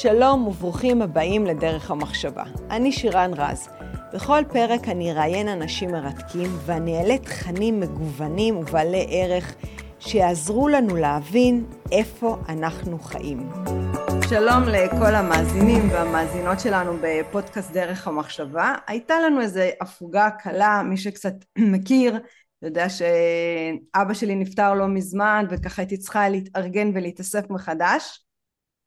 שלום וברוכים הבאים לדרך המחשבה. אני שירן רז. בכל פרק אני אראיין אנשים מרתקים ואני אעלה תכנים מגוונים ובעלי ערך שיעזרו לנו להבין איפה אנחנו חיים. שלום לכל המאזינים והמאזינות שלנו בפודקאסט דרך המחשבה. הייתה לנו איזו הפוגה קלה, מי שקצת מכיר, יודע שאבא שלי נפטר לא מזמן וככה הייתי צריכה להתארגן ולהתאסף מחדש.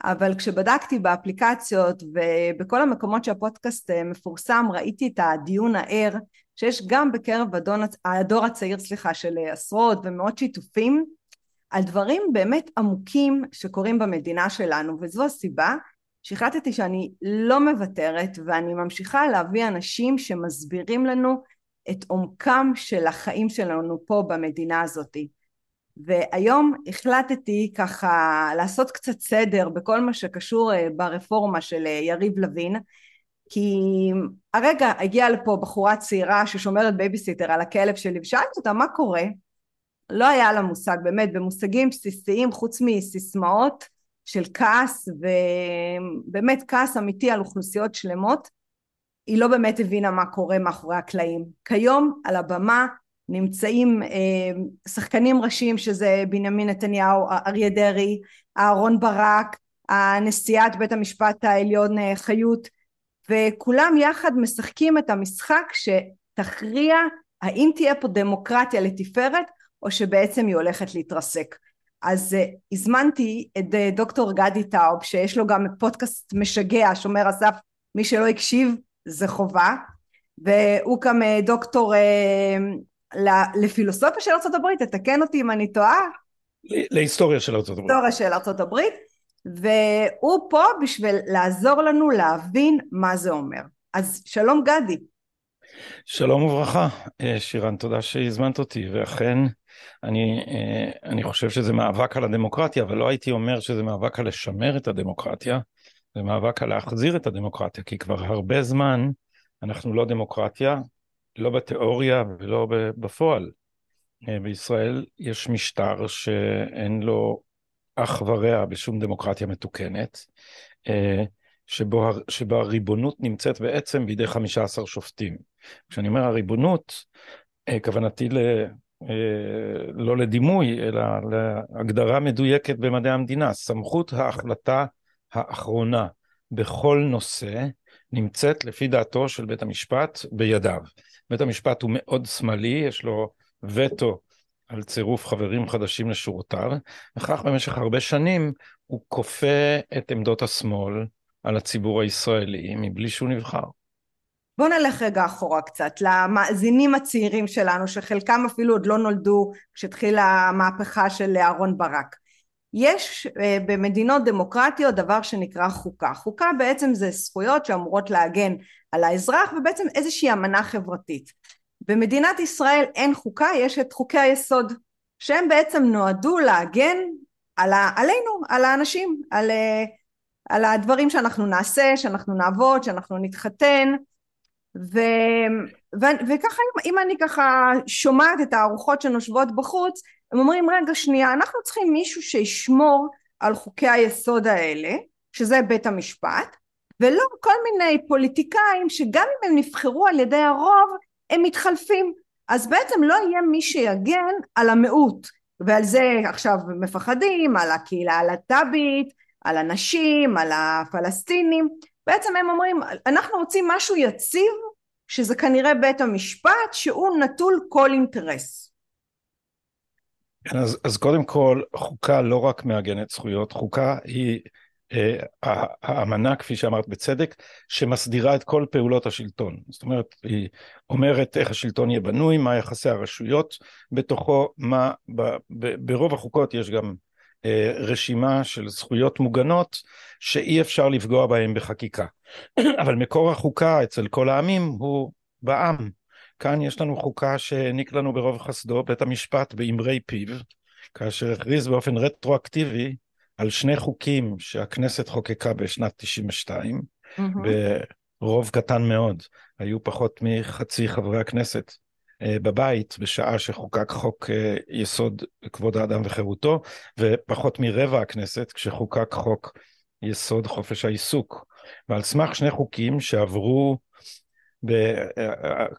אבל כשבדקתי באפליקציות ובכל המקומות שהפודקאסט אה, מפורסם ראיתי את הדיון הער שיש גם בקרב הדון, הדור הצעיר סליחה של עשרות ומאות שיתופים על דברים באמת עמוקים שקורים במדינה שלנו וזו הסיבה שהחלטתי שאני לא מוותרת ואני ממשיכה להביא אנשים שמסבירים לנו את עומקם של החיים שלנו פה במדינה הזאתי והיום החלטתי ככה לעשות קצת סדר בכל מה שקשור אה, ברפורמה של אה, יריב לוין כי הרגע הגיעה לפה בחורה צעירה ששומרת בייביסיטר על הכלב שלי ושאלתי אותה מה קורה? לא היה לה מושג באמת במושגים בסיסיים חוץ מסיסמאות של כעס ובאמת כעס אמיתי על אוכלוסיות שלמות היא לא באמת הבינה מה קורה מאחורי הקלעים. כיום על הבמה נמצאים אה, שחקנים ראשיים שזה בנימין נתניהו, אריה דרעי, אהרון ברק, הנשיאת בית המשפט העליון אה, חיות וכולם יחד משחקים את המשחק שתכריע האם תהיה פה דמוקרטיה לתפארת או שבעצם היא הולכת להתרסק. אז uh, הזמנתי את uh, דוקטור גדי טאוב שיש לו גם פודקאסט משגע שומר הסף מי שלא הקשיב זה חובה והוא גם uh, דוקטור uh, לפילוסופיה של ארה"ב, תתקן אותי אם אני טועה. להיסטוריה של ארה"ב. היסטוריה של ארה"ב, והוא פה בשביל לעזור לנו להבין מה זה אומר. אז שלום גדי. שלום וברכה, אה, שירן, תודה שהזמנת אותי, ואכן, אני, אה, אני חושב שזה מאבק על הדמוקרטיה, אבל לא הייתי אומר שזה מאבק על לשמר את הדמוקרטיה, זה מאבק על להחזיר את הדמוקרטיה, כי כבר הרבה זמן אנחנו לא דמוקרטיה, לא בתיאוריה ולא בפועל. אה, בישראל יש משטר שאין לו אח ורע בשום דמוקרטיה מתוקנת, אה, שבו, שבו הריבונות נמצאת בעצם בידי 15 שופטים. כשאני אומר הריבונות, אה, כוונתי ל... לא לדימוי, אלא להגדרה מדויקת במדעי המדינה. סמכות ההחלטה האחרונה בכל נושא נמצאת לפי דעתו של בית המשפט בידיו. בית המשפט הוא מאוד שמאלי, יש לו וטו על צירוף חברים חדשים לשורותיו, וכך במשך הרבה שנים הוא כופה את עמדות השמאל על הציבור הישראלי מבלי שהוא נבחר. בואו נלך רגע אחורה קצת, למאזינים הצעירים שלנו, שחלקם אפילו עוד לא נולדו כשהתחילה המהפכה של אהרון ברק. יש אה, במדינות דמוקרטיות דבר שנקרא חוקה. חוקה בעצם זה זכויות שאמורות להגן על האזרח ובעצם איזושהי אמנה חברתית. במדינת ישראל אין חוקה, יש את חוקי היסוד שהם בעצם נועדו להגן על ה, עלינו, על האנשים, על, אה, על הדברים שאנחנו נעשה, שאנחנו נעבוד, שאנחנו נתחתן ו, ו, וככה אם, אני ככה שומעת את הארוחות שנושבות בחוץ הם אומרים רגע שנייה אנחנו צריכים מישהו שישמור על חוקי היסוד האלה שזה בית המשפט ולא כל מיני פוליטיקאים שגם אם הם נבחרו על ידי הרוב הם מתחלפים אז בעצם לא יהיה מי שיגן על המיעוט ועל זה עכשיו מפחדים על הקהילה הלהט"בית על הנשים על הפלסטינים בעצם הם אומרים אנחנו רוצים משהו יציב שזה כנראה בית המשפט שהוא נטול כל אינטרס. כן, אז, אז קודם כל חוקה לא רק מעגנת זכויות, חוקה היא אה, האמנה כפי שאמרת בצדק שמסדירה את כל פעולות השלטון. זאת אומרת היא אומרת איך השלטון יהיה בנוי, מה יחסי הרשויות בתוכו, מה ב, ב, ברוב החוקות יש גם אה, רשימה של זכויות מוגנות שאי אפשר לפגוע בהן בחקיקה. אבל מקור החוקה אצל כל העמים הוא בעם. כאן יש לנו חוקה שהעניק לנו ברוב חסדו בית המשפט באמרי פיו, כאשר הכריז באופן רטרואקטיבי על שני חוקים שהכנסת חוקקה בשנת 92, mm-hmm. ברוב קטן מאוד, היו פחות מחצי חברי הכנסת אה, בבית בשעה שחוקק חוק אה, יסוד כבוד האדם וחירותו, ופחות מרבע הכנסת כשחוקק חוק יסוד חופש העיסוק. ועל סמך שני חוקים שעברו.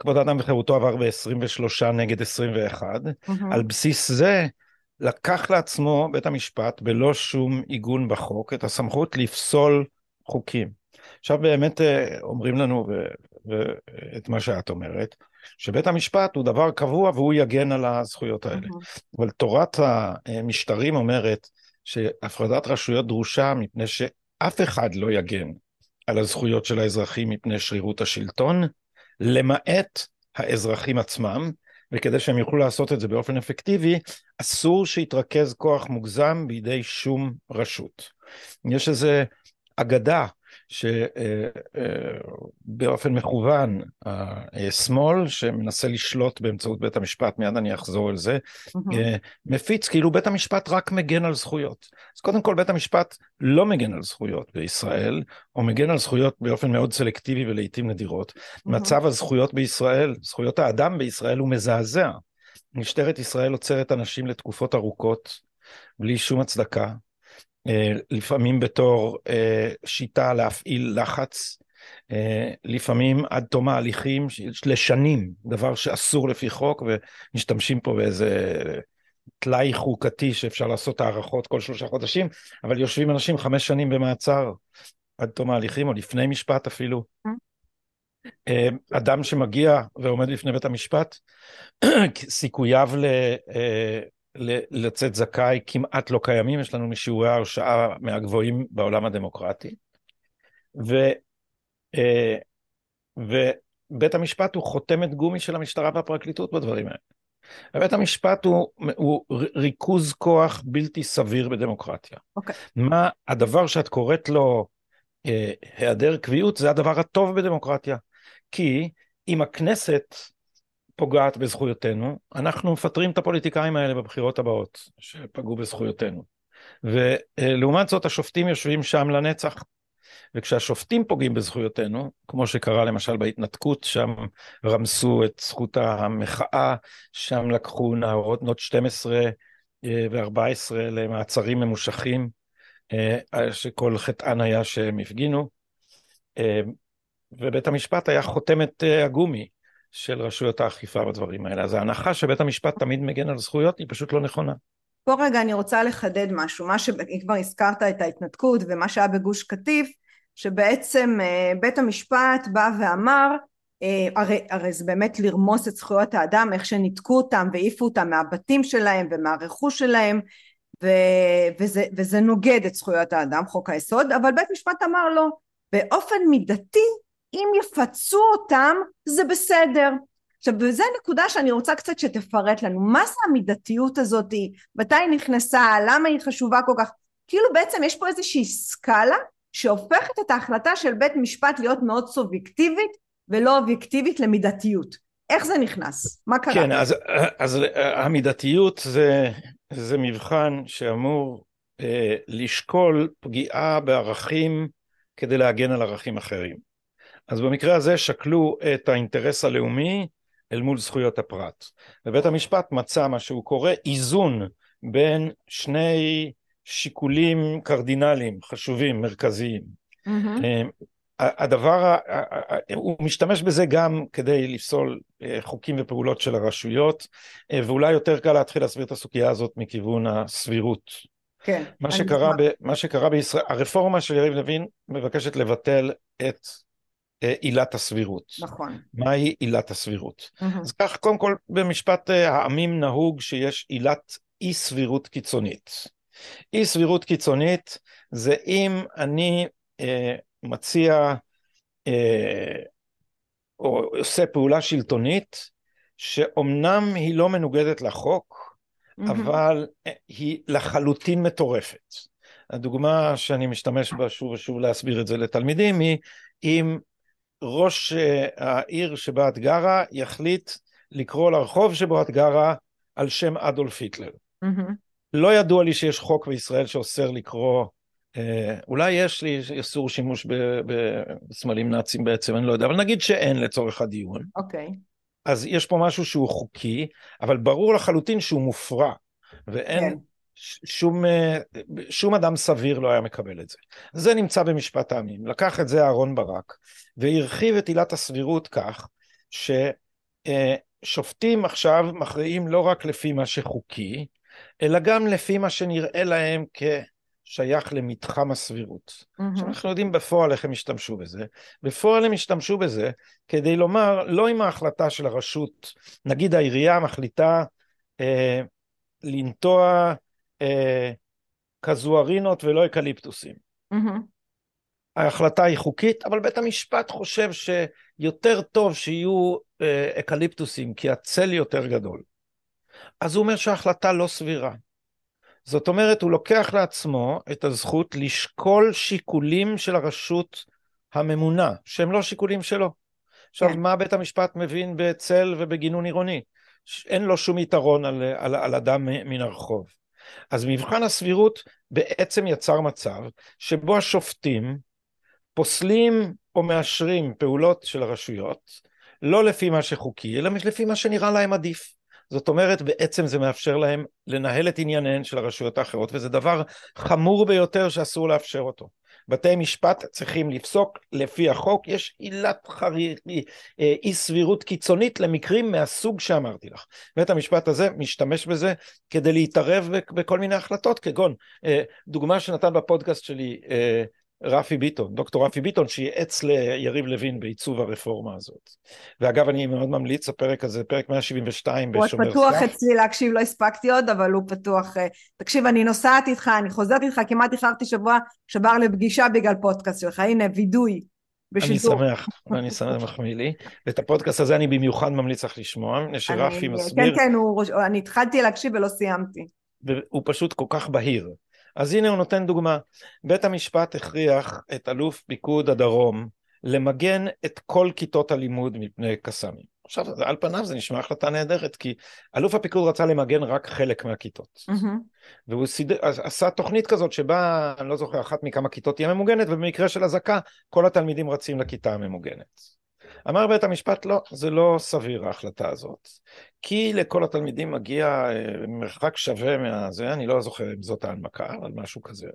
כבוד האדם וחירותו עבר ב-23 נגד 21, mm-hmm. על בסיס זה לקח לעצמו בית המשפט בלא שום עיגון בחוק את הסמכות לפסול חוקים. עכשיו באמת אה, אומרים לנו ו... ו... את מה שאת אומרת, שבית המשפט הוא דבר קבוע והוא יגן על הזכויות האלה. Mm-hmm. אבל תורת המשטרים אומרת שהפרדת רשויות דרושה מפני שאף אחד לא יגן על הזכויות של האזרחים מפני שרירות השלטון, למעט האזרחים עצמם, וכדי שהם יוכלו לעשות את זה באופן אפקטיבי, אסור שיתרכז כוח מוגזם בידי שום רשות. יש איזו אגדה שבאופן מכוון השמאל שמנסה לשלוט באמצעות בית המשפט, מיד אני אחזור על זה, mm-hmm. מפיץ כאילו בית המשפט רק מגן על זכויות. אז קודם כל בית המשפט לא מגן על זכויות בישראל, או מגן על זכויות באופן מאוד סלקטיבי ולעיתים נדירות. Mm-hmm. מצב הזכויות בישראל, זכויות האדם בישראל הוא מזעזע. משטרת ישראל עוצרת אנשים לתקופות ארוכות, בלי שום הצדקה. אה, לפעמים בתור אה, שיטה להפעיל לחץ, אה, לפעמים עד תום ההליכים לשנים, דבר שאסור לפי חוק, ומשתמשים פה באיזה טלאי חוקתי שאפשר לעשות הערכות כל שלושה חודשים, אבל יושבים אנשים חמש שנים במעצר עד תום ההליכים, או לפני משפט אפילו. אדם שמגיע ועומד לפני בית המשפט, סיכוייו ל... לצאת זכאי כמעט לא קיימים, יש לנו משיעורי ההרשעה מהגבוהים בעולם הדמוקרטי. ו, אה, ובית המשפט הוא חותמת גומי של המשטרה והפרקליטות בדברים האלה. ובית המשפט הוא, הוא ריכוז כוח בלתי סביר בדמוקרטיה. Okay. אוקיי. מה הדבר שאת קוראת לו אה, היעדר קביעות, זה הדבר הטוב בדמוקרטיה. כי אם הכנסת פוגעת בזכויותינו, אנחנו מפטרים את הפוליטיקאים האלה בבחירות הבאות, שפגעו בזכויותינו. ולעומת זאת השופטים יושבים שם לנצח. וכשהשופטים פוגעים בזכויותינו, כמו שקרה למשל בהתנתקות, שם רמסו את זכות המחאה, שם לקחו נערות בנות 12 ו-14 למעצרים ממושכים, אה, שכל חטאן היה שהם הפגינו, אה, ובית המשפט היה חותמת אה, הגומי של רשויות האכיפה בדברים האלה. אז ההנחה שבית המשפט תמיד מגן על זכויות היא פשוט לא נכונה. פה רגע אני רוצה לחדד משהו, מה שכבר הזכרת את ההתנתקות ומה שהיה בגוש קטיף, שבעצם אה, בית המשפט בא ואמר, אה, הרי, הרי זה באמת לרמוס את זכויות האדם, איך שניתקו אותם והעיפו אותם מהבתים שלהם ומהרכוש שלהם, ו, וזה, וזה נוגד את זכויות האדם, חוק היסוד, אבל בית משפט אמר לו, באופן מידתי אם יפצו אותם זה בסדר. עכשיו וזו נקודה שאני רוצה קצת שתפרט לנו, מה זה המידתיות הזאת, מתי היא נכנסה, למה היא חשובה כל כך, כאילו בעצם יש פה איזושהי סקאלה שהופכת את ההחלטה של בית משפט להיות מאוד סובייקטיבית ולא אובייקטיבית למידתיות. איך זה נכנס? מה קרה? כן, אז, אז המידתיות זה, זה מבחן שאמור אה, לשקול פגיעה בערכים כדי להגן על ערכים אחרים. אז במקרה הזה שקלו את האינטרס הלאומי אל מול זכויות הפרט. ובית המשפט מצא מה שהוא קורא איזון בין שני שיקולים קרדינליים חשובים, מרכזיים. Mm-hmm. הדבר, הוא משתמש בזה גם כדי לפסול אה, חוקים ופעולות של הרשויות, אה, ואולי יותר קל להתחיל להסביר את הסוגיה הזאת מכיוון הסבירות. כן. מה שקרה, ב, מה שקרה בישראל, הרפורמה של יריב לוין מבקשת לבטל את אה, עילת הסבירות. נכון. מהי עילת הסבירות? Mm-hmm. אז כך, קודם כל, במשפט אה, העמים נהוג שיש עילת אי סבירות קיצונית. אי סבירות קיצונית זה אם אני אה, מציע אה, או עושה פעולה שלטונית שאומנם היא לא מנוגדת לחוק, mm-hmm. אבל אה, היא לחלוטין מטורפת. הדוגמה שאני משתמש בה שוב ושוב להסביר את זה לתלמידים היא אם ראש אה, העיר שבה את גרה יחליט לקרוא לרחוב שבו את גרה על שם אדולף היטלר. Mm-hmm. לא ידוע לי שיש חוק בישראל שאוסר לקרוא, אה, אולי יש לי איסור שימוש בסמלים נאצים בעצם, אני לא יודע, אבל נגיד שאין לצורך הדיון. אוקיי. Okay. אז יש פה משהו שהוא חוקי, אבל ברור לחלוטין שהוא מופרע, ואין... כן. שום, שום אדם סביר לא היה מקבל את זה. זה נמצא במשפט העמים. לקח את זה אהרון ברק והרחיב את עילת הסבירות כך ששופטים עכשיו מכריעים לא רק לפי מה שחוקי, אלא גם לפי מה שנראה להם כשייך למתחם הסבירות. Mm-hmm. אנחנו יודעים בפועל איך הם השתמשו בזה. בפועל הם השתמשו בזה כדי לומר, לא עם ההחלטה של הרשות, נגיד העירייה מחליטה אה, לנטוע אה, קזוארינות ולא אקליפטוסים. Mm-hmm. ההחלטה היא חוקית, אבל בית המשפט חושב שיותר טוב שיהיו אה, אקליפטוסים, כי הצל יותר גדול. אז הוא אומר שההחלטה לא סבירה. זאת אומרת, הוא לוקח לעצמו את הזכות לשקול שיקולים של הרשות הממונה, שהם לא שיקולים שלו. עכשיו, כן. מה בית המשפט מבין בצל ובגינון עירוני? אין לו שום יתרון על, על, על אדם מן הרחוב. אז מבחן הסבירות בעצם יצר מצב שבו השופטים פוסלים או מאשרים פעולות של הרשויות, לא לפי מה שחוקי, אלא לפי מה שנראה להם עדיף. זאת אומרת, בעצם זה מאפשר להם לנהל את ענייניהן של הרשויות האחרות, וזה דבר חמור ביותר שאסור לאפשר אותו. בתי משפט צריכים לפסוק לפי החוק, יש עילת חרירי, אה, אי סבירות קיצונית למקרים מהסוג שאמרתי לך. בית המשפט הזה משתמש בזה כדי להתערב בכל מיני החלטות, כגון אה, דוגמה שנתן בפודקאסט שלי אה, רפי ביטון, דוקטור רפי ביטון, שייעץ ליריב לוין בעיצוב הרפורמה הזאת. ואגב, אני מאוד ממליץ, הפרק הזה, פרק 172 בשומר סף. הוא פתוח אצלי להקשיב, לא הספקתי עוד, אבל הוא פתוח. אה, תקשיב, אני נוסעת איתך, אני חוזרת איתך, כמעט איחרתי שבוע שעבר לפגישה בגלל פודקאסט שלך, הנה, וידוי. בשידור. אני שמח, אני שמח, מחמיא לי. ואת הפודקאסט הזה אני במיוחד ממליץ לך לשמוע, מפני שרפי מסביר... כן, כן, הוא, אני התחלתי להקשיב ולא סיימתי. והוא פשוט כל כך בהיר. אז הנה הוא נותן דוגמה. בית המשפט הכריח את אלוף פיקוד הדרום למגן את כל כיתות הלימוד מפני קסאמים. עכשיו, על פניו זה נשמע החלטה נהדרת, כי אלוף הפיקוד רצה למגן רק חלק מהכיתות. Mm-hmm. והוא סיד... עשה תוכנית כזאת שבה, אני לא זוכר, אחת מכמה כיתות תהיה ממוגנת, ובמקרה של אזעקה, כל התלמידים רצים לכיתה הממוגנת. אמר בית המשפט, לא, זה לא סביר ההחלטה הזאת. כי לכל התלמידים מגיע אה, מרחק שווה מהזה, אני לא זוכר אם זאת ההנמקה, אבל משהו כזה.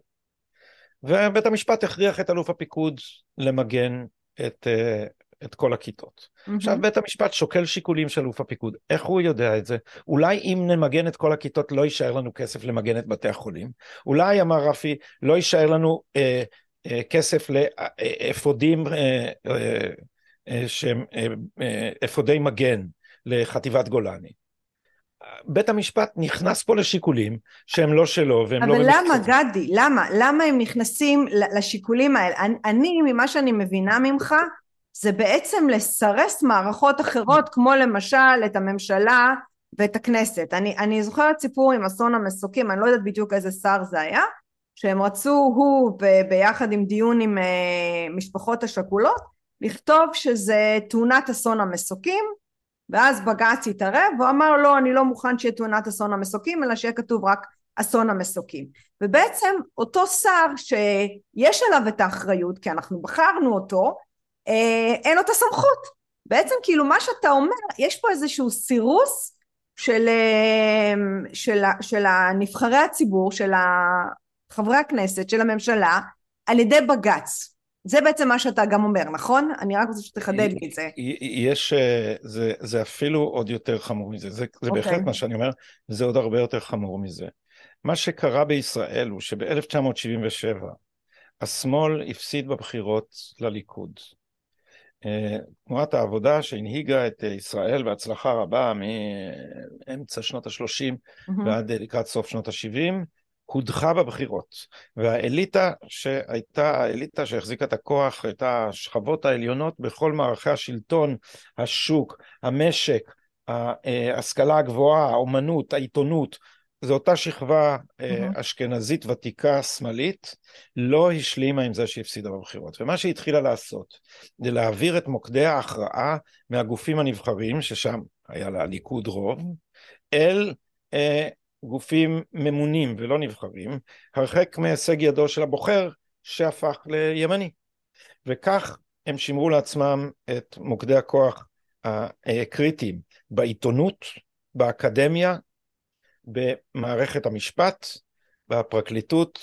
ובית המשפט הכריח את אלוף הפיקוד למגן את, אה, את כל הכיתות. Mm-hmm. עכשיו בית המשפט שוקל שיקולים של אלוף הפיקוד, איך הוא יודע את זה? אולי אם נמגן את כל הכיתות לא יישאר לנו כסף למגן את בתי החולים? אולי, אמר רפי, לא יישאר לנו אה, אה, כסף לאפודים אה, אה, אה, שהם אה, אה, אפודי מגן לחטיבת גולני. בית המשפט נכנס פה לשיקולים שהם לא שלו והם לא... אבל למה גדי? למה? למה הם נכנסים לשיקולים האלה? אני, ממה שאני מבינה ממך, זה בעצם לסרס מערכות אחרות, כמו למשל את הממשלה ואת הכנסת. אני, אני זוכרת סיפור עם אסון המסוקים, אני לא יודעת בדיוק איזה שר זה היה, שהם רצו, הוא ביחד עם דיון עם משפחות השכולות, לכתוב שזה תאונת אסון המסוקים ואז בג"ץ התערב והוא אמר לא אני לא מוכן שיהיה תאונת אסון המסוקים אלא שיהיה כתוב רק אסון המסוקים. ובעצם אותו שר שיש עליו את האחריות כי אנחנו בחרנו אותו אה, אין לו את הסמכות. בעצם כאילו מה שאתה אומר יש פה איזשהו סירוס של, אה, של, של הנבחרי הציבור של חברי הכנסת של הממשלה על ידי בג"ץ זה בעצם מה שאתה גם אומר, נכון? אני רק רוצה שתחדד לי את זה. יש, אה, זה, זה אפילו עוד יותר חמור מזה, זה, זה okay. בהחלט אוקיי. מה שאני אומר, זה עוד הרבה יותר חמור מזה. מה שקרה בישראל הוא שב-1977 השמאל הפסיד בבחירות לליכוד. אה, תנועת העבודה שהנהיגה את ישראל בהצלחה רבה מאמצע שנות ה-30 mm-hmm. ועד לקראת סוף שנות ה-70, הודחה בבחירות, והאליטה שהייתה, האליטה שהחזיקה את הכוח, הייתה השכבות העליונות בכל מערכי השלטון, השוק, המשק, ההשכלה הגבוהה, האומנות, העיתונות, זו אותה שכבה mm-hmm. אשכנזית ותיקה שמאלית, לא השלימה עם זה שהפסידה בבחירות. ומה שהיא התחילה לעשות, זה להעביר את מוקדי ההכרעה מהגופים הנבחרים, ששם היה לליכוד רוב, אל אה, גופים ממונים ולא נבחרים, הרחק מהישג ידו של הבוחר שהפך לימני. וכך הם שימרו לעצמם את מוקדי הכוח הקריטיים בעיתונות, באקדמיה, במערכת המשפט בפרקליטות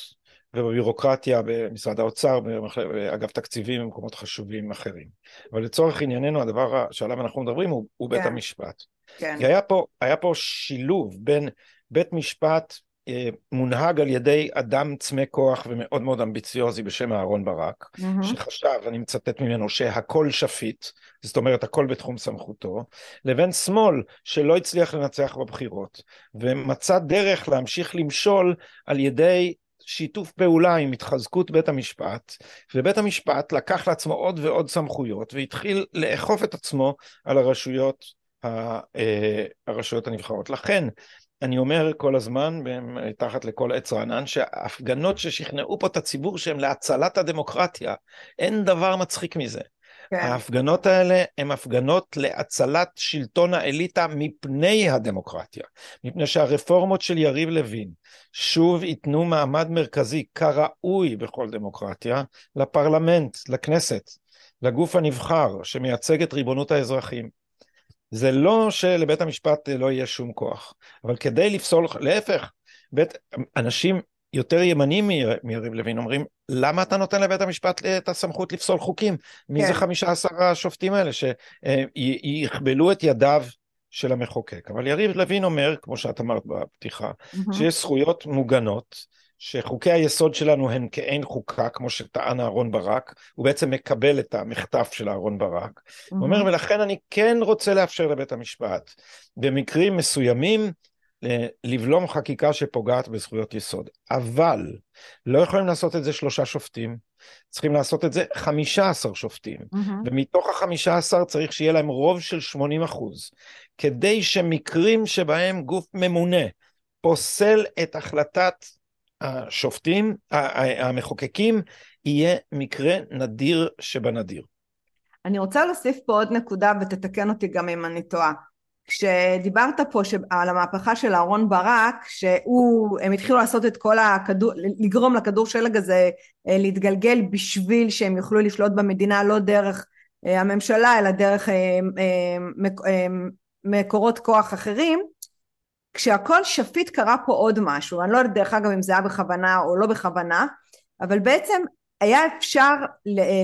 ובבירוקרטיה במשרד האוצר, באגף תקציבים ובמקומות חשובים אחרים. אבל לצורך ענייננו, הדבר שעליו אנחנו מדברים הוא, הוא כן. בית המשפט. כן. כי היה פה, היה פה שילוב בין בית משפט אה, מונהג על ידי אדם צמא כוח ומאוד מאוד אמביציוזי בשם אהרן ברק, mm-hmm. שחשב, אני מצטט ממנו, שהכל שפיט, זאת אומרת הכל בתחום סמכותו, לבין שמאל שלא הצליח לנצח בבחירות, ומצא דרך להמשיך למשול על ידי שיתוף פעולה עם התחזקות בית המשפט, ובית המשפט לקח לעצמו עוד ועוד סמכויות והתחיל לאכוף את עצמו על הרשויות, אה, הרשויות הנבחרות. לכן אני אומר כל הזמן, תחת לכל עץ רענן, שההפגנות ששכנעו פה את הציבור שהם להצלת הדמוקרטיה, אין דבר מצחיק מזה. כן. ההפגנות האלה הן הפגנות להצלת שלטון האליטה מפני הדמוקרטיה. מפני שהרפורמות של יריב לוין שוב ייתנו מעמד מרכזי כראוי בכל דמוקרטיה לפרלמנט, לכנסת, לגוף הנבחר שמייצג את ריבונות האזרחים. זה לא שלבית המשפט לא יהיה שום כוח, אבל כדי לפסול, להפך, בית, אנשים יותר ימנים מיריב לוין אומרים, למה אתה נותן לבית המשפט את הסמכות לפסול חוקים? מי כן. זה חמישה עשר השופטים האלה שיכבלו את ידיו של המחוקק? אבל יריב לוין אומר, כמו שאת אמרת בפתיחה, mm-hmm. שיש זכויות מוגנות, שחוקי היסוד שלנו הם כאין חוקה, כמו שטען אהרון ברק, הוא בעצם מקבל את המחטף של אהרון ברק. Mm-hmm. הוא אומר, ולכן אני כן רוצה לאפשר לבית המשפט, במקרים מסוימים, לבלום חקיקה שפוגעת בזכויות יסוד. אבל לא יכולים לעשות את זה שלושה שופטים, צריכים לעשות את זה חמישה עשר שופטים, mm-hmm. ומתוך החמישה עשר צריך שיהיה להם רוב של שמונים אחוז, כדי שמקרים שבהם גוף ממונה פוסל את החלטת השופטים, המחוקקים, יהיה מקרה נדיר שבנדיר. אני רוצה להוסיף פה עוד נקודה ותתקן אותי גם אם אני טועה. כשדיברת פה על המהפכה של אהרון ברק, שהם התחילו לעשות את כל הכדור, לגרום לכדור שלג הזה אה, להתגלגל בשביל שהם יוכלו לשלוט במדינה לא דרך אה, הממשלה אלא דרך אה, מקורות כוח אחרים, כשהכל שפיט קרה פה עוד משהו, אני לא יודעת דרך אגב אם זה היה בכוונה או לא בכוונה, אבל בעצם היה אפשר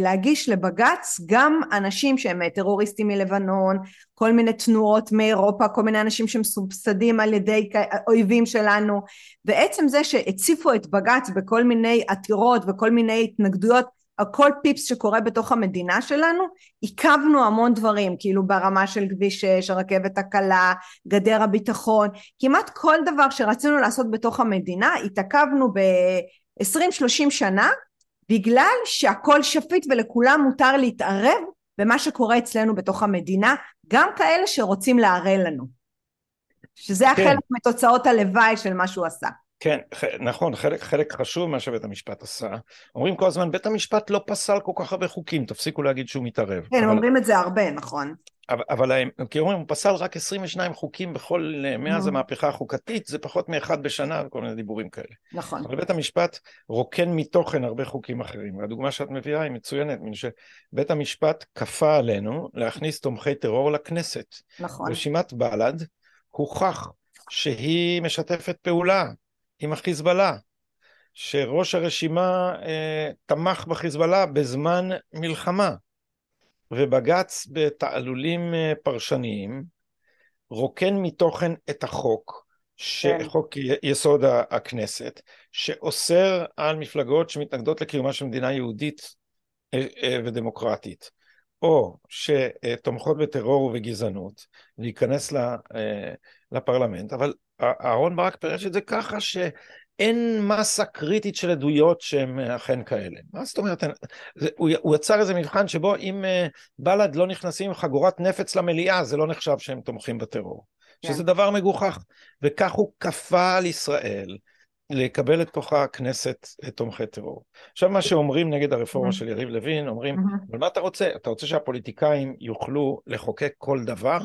להגיש לבג"ץ גם אנשים שהם טרוריסטים מלבנון, כל מיני תנועות מאירופה, כל מיני אנשים שמסובסדים על ידי אויבים שלנו, ועצם זה שהציפו את בג"ץ בכל מיני עתירות וכל מיני התנגדויות כל פיפס שקורה בתוך המדינה שלנו, עיכבנו המון דברים, כאילו ברמה של כביש 6, הרכבת הקלה, גדר הביטחון, כמעט כל דבר שרצינו לעשות בתוך המדינה, התעכבנו ב-20-30 שנה, בגלל שהכל שפיט ולכולם מותר להתערב במה שקורה אצלנו בתוך המדינה, גם כאלה שרוצים לערל לנו. שזה כן. החלק מתוצאות הלוואי של מה שהוא עשה. כן, נכון, חלק, חלק חשוב מה שבית המשפט עשה. אומרים כל הזמן, בית המשפט לא פסל כל כך הרבה חוקים, תפסיקו להגיד שהוא מתערב. כן, אבל... אומרים את זה הרבה, נכון. אבל, אבל כי אומרים, הוא פסל רק 22 חוקים בכל, מאז המהפכה החוקתית, זה פחות מאחד בשנה, וכל מיני דיבורים כאלה. נכון. אבל בית המשפט רוקן מתוכן הרבה חוקים אחרים. והדוגמה שאת מביאה היא מצוינת, מפני שבית המשפט כפה עלינו להכניס תומכי טרור לכנסת. נכון. רשימת בל"ד הוכח שהיא משתפת פעולה עם החיזבאללה, שראש הרשימה אה, תמך בחיזבאללה בזמן מלחמה, ובג"ץ בתעלולים אה, פרשניים רוקן מתוכן את החוק, כן. חוק יסוד הכנסת, שאוסר על מפלגות שמתנגדות לקיומה של מדינה יהודית אה, אה, ודמוקרטית, או שתומכות בטרור ובגזענות, להיכנס אה, לפרלמנט, אבל אהרון ברק פירש את זה ככה שאין מסה קריטית של עדויות שהן אכן כאלה. מה זאת אומרת? הוא, הוא יצר איזה מבחן שבו אם אה, בל"ד לא נכנסים עם חגורת נפץ למליאה, זה לא נחשב שהם תומכים בטרור. כן. שזה דבר מגוחך. וכך הוא כפה על ישראל לקבל לתוך הכנסת תומכי טרור. עכשיו מה שאומרים נגד הרפורמה mm-hmm. של יריב לוין, אומרים, mm-hmm. אבל מה אתה רוצה? אתה רוצה שהפוליטיקאים יוכלו לחוקק כל דבר?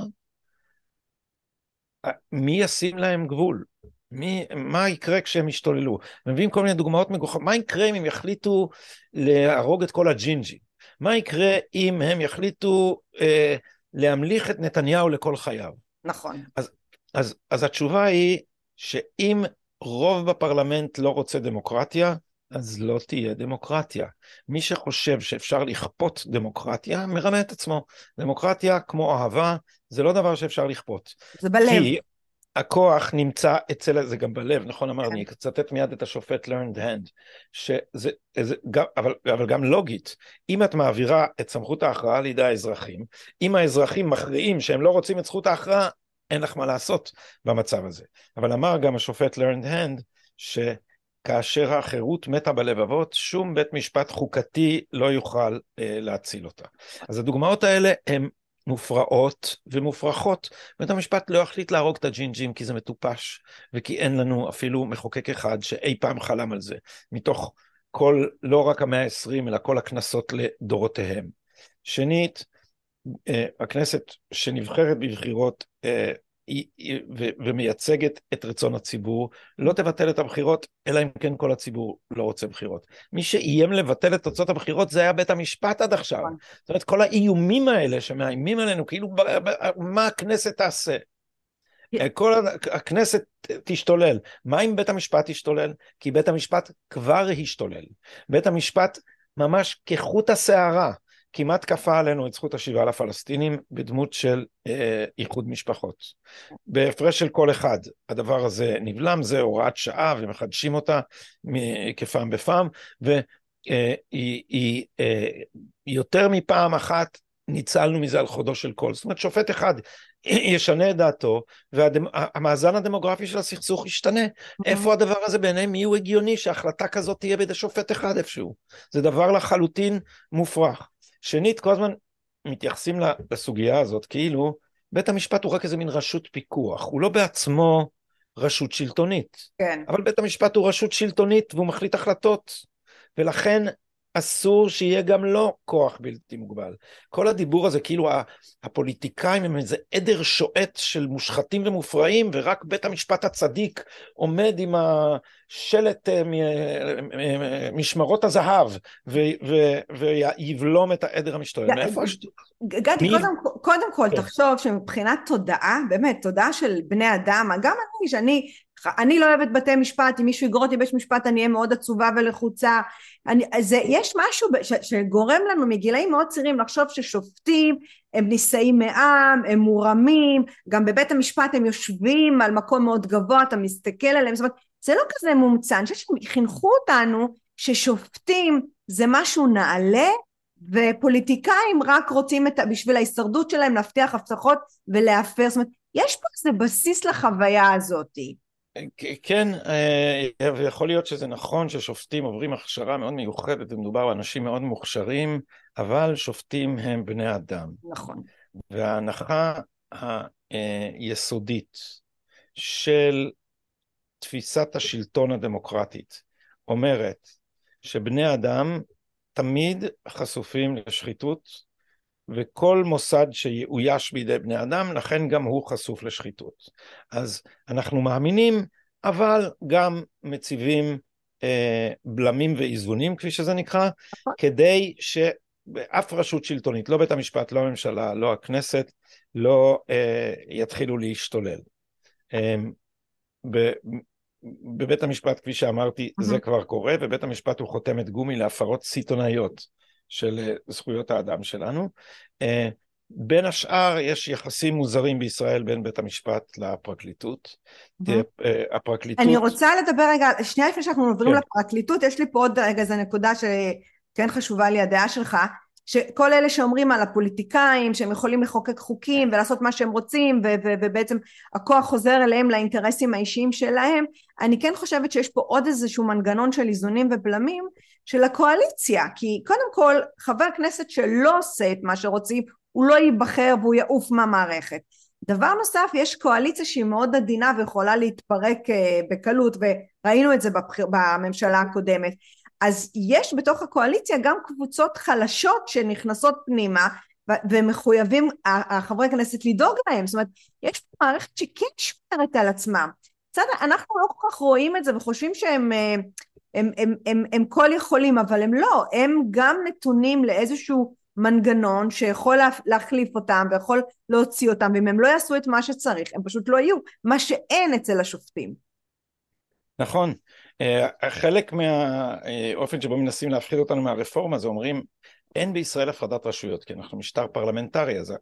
מי ישים להם גבול? מי, מה יקרה כשהם ישתוללו? מביאים כל מיני דוגמאות מגוחכות, מה יקרה אם הם יחליטו להרוג את כל הג'ינג'י? מה יקרה אם הם יחליטו אה, להמליך את נתניהו לכל חייו? נכון. אז, אז, אז התשובה היא שאם רוב בפרלמנט לא רוצה דמוקרטיה, אז לא תהיה דמוקרטיה. מי שחושב שאפשר לכפות דמוקרטיה, מרמה את עצמו. דמוקרטיה, כמו אהבה, זה לא דבר שאפשר לכפות. זה בלב. כי הכוח נמצא אצל, זה גם בלב, נכון אמר, אני אצטט מיד את השופט learned hand, שזה, זה, גם, אבל, אבל גם לוגית, אם את מעבירה את סמכות ההכרעה לידי האזרחים, אם האזרחים מכריעים שהם לא רוצים את זכות ההכרעה, אין לך מה לעשות במצב הזה. אבל אמר גם השופט learned hand, שכאשר החירות מתה בלבבות, שום בית משפט חוקתי לא יוכל אה, להציל אותה. אז הדוגמאות האלה הן מופרעות ומופרכות. בית המשפט לא יחליט להרוג את הג'ינג'ים כי זה מטופש, וכי אין לנו אפילו מחוקק אחד שאי פעם חלם על זה, מתוך כל, לא רק המאה העשרים, אלא כל הכנסות לדורותיהם. שנית, אה, הכנסת שנבחרת בבחירות אה, ומייצגת את רצון הציבור, לא תבטל את הבחירות, אלא אם כן כל הציבור לא רוצה בחירות. מי שאיים לבטל את תוצאות הבחירות זה היה בית המשפט עד עכשיו. נכון. זאת אומרת, כל האיומים האלה שמאיימים עלינו, כאילו, מה הכנסת תעשה? כל הכנסת תשתולל. מה אם בית המשפט ישתולל? כי בית המשפט כבר השתולל. בית המשפט ממש כחוט השערה. כמעט כפה עלינו את זכות השיבה לפלסטינים בדמות של אה, איחוד משפחות. בהפרש של כל אחד, הדבר הזה נבלם, זה הוראת שעה ומחדשים אותה כפעם בפעם, והיא אה, אה, יותר מפעם אחת ניצלנו מזה על חודו של קול. זאת אומרת, שופט אחד ישנה את דעתו, והמאזן הדמוגרפי של הסכסוך ישתנה. איפה הדבר הזה בעיניהם מי הוא הגיוני שהחלטה כזאת תהיה בידי שופט אחד איפשהו? זה דבר לחלוטין מופרך. שנית, כל הזמן מתייחסים לסוגיה הזאת כאילו בית המשפט הוא רק איזה מין רשות פיקוח, הוא לא בעצמו רשות שלטונית. כן. אבל בית המשפט הוא רשות שלטונית והוא מחליט החלטות, ולכן אסור שיהיה גם לו כוח בלתי מוגבל. כל הדיבור הזה, כאילו הפוליטיקאים הם איזה עדר שועט של מושחתים ומופרעים, ורק בית המשפט הצדיק עומד עם השלט אה, אה, משמרות הזהב, ויבלום את העדר המשתולל. מאיפה השטות? גדי, קודם, קודם כל, כן. תחשוב שמבחינת תודעה, באמת, תודעה של בני אדם, גם אני, שאני אני לא אוהבת בתי משפט, אם מישהו יגרור אותי בבית משפט אני אהיה מאוד עצובה ולחוצה. אני, זה, יש משהו ש, שגורם לנו מגילאים מאוד צעירים לחשוב ששופטים הם נישאים מעם, הם מורמים, גם בבית המשפט הם יושבים על מקום מאוד גבוה, אתה מסתכל עליהם, זאת אומרת, זה לא כזה מומצא, אני חושבת שחינכו אותנו ששופטים זה משהו נעלה ופוליטיקאים רק רוצים את, בשביל ההישרדות שלהם להבטיח הבטחות ולהפר, זאת אומרת, יש פה איזה בסיס לחוויה הזאתי. כן, אה, ויכול להיות שזה נכון ששופטים עוברים הכשרה מאוד מיוחדת ומדובר באנשים מאוד מוכשרים, אבל שופטים הם בני אדם. נכון. וההנחה היסודית של תפיסת השלטון הדמוקרטית אומרת שבני אדם תמיד חשופים לשחיתות וכל מוסד שיאויש בידי בני אדם, לכן גם הוא חשוף לשחיתות. אז אנחנו מאמינים, אבל גם מציבים אה, בלמים ואיזונים, כפי שזה נקרא, נכון. כדי שאף רשות שלטונית, לא בית המשפט, לא הממשלה, לא הכנסת, לא אה, יתחילו להשתולל. אה, ב, בבית המשפט, כפי שאמרתי, mm-hmm. זה כבר קורה, ובית המשפט הוא חותמת גומי להפרות סיטונאיות. של אה, זכויות האדם שלנו. אה, בין השאר יש יחסים מוזרים בישראל בין בית המשפט לפרקליטות. Mm-hmm. הפרקליטות... אני רוצה לדבר רגע, שנייה לפני שאנחנו עוברים כן. לפרקליטות, יש לי פה עוד רגע איזה נקודה שכן חשובה לי הדעה שלך. שכל אלה שאומרים על הפוליטיקאים שהם יכולים לחוקק חוקים ולעשות מה שהם רוצים ו- ו- ובעצם הכוח חוזר אליהם לאינטרסים האישיים שלהם אני כן חושבת שיש פה עוד איזשהו מנגנון של איזונים ובלמים של הקואליציה כי קודם כל חבר כנסת שלא עושה את מה שרוצים הוא לא ייבחר והוא יעוף מהמערכת. דבר נוסף יש קואליציה שהיא מאוד עדינה ויכולה להתפרק אה, בקלות וראינו את זה בבחיר, בממשלה הקודמת. אז יש בתוך הקואליציה גם קבוצות חלשות שנכנסות פנימה ומחויבים החברי כנסת לדאוג להם, זאת אומרת יש פה מערכת שכן שומרת על עצמם. בסדר, אנחנו לא כל כך רואים את זה וחושבים שהם הם, הם, הם, הם, כל יכולים, אבל הם לא, הם גם נתונים לאיזשהו מנגנון שיכול להחליף אותם ויכול להוציא אותם, ואם הם לא יעשו את מה שצריך, הם פשוט לא יהיו, מה שאין אצל השופטים. נכון. אה, חלק מהאופן שבו מנסים להפחיד אותנו מהרפורמה זה אומרים אין בישראל הפרדת רשויות כי אנחנו משטר פרלמנטרי אז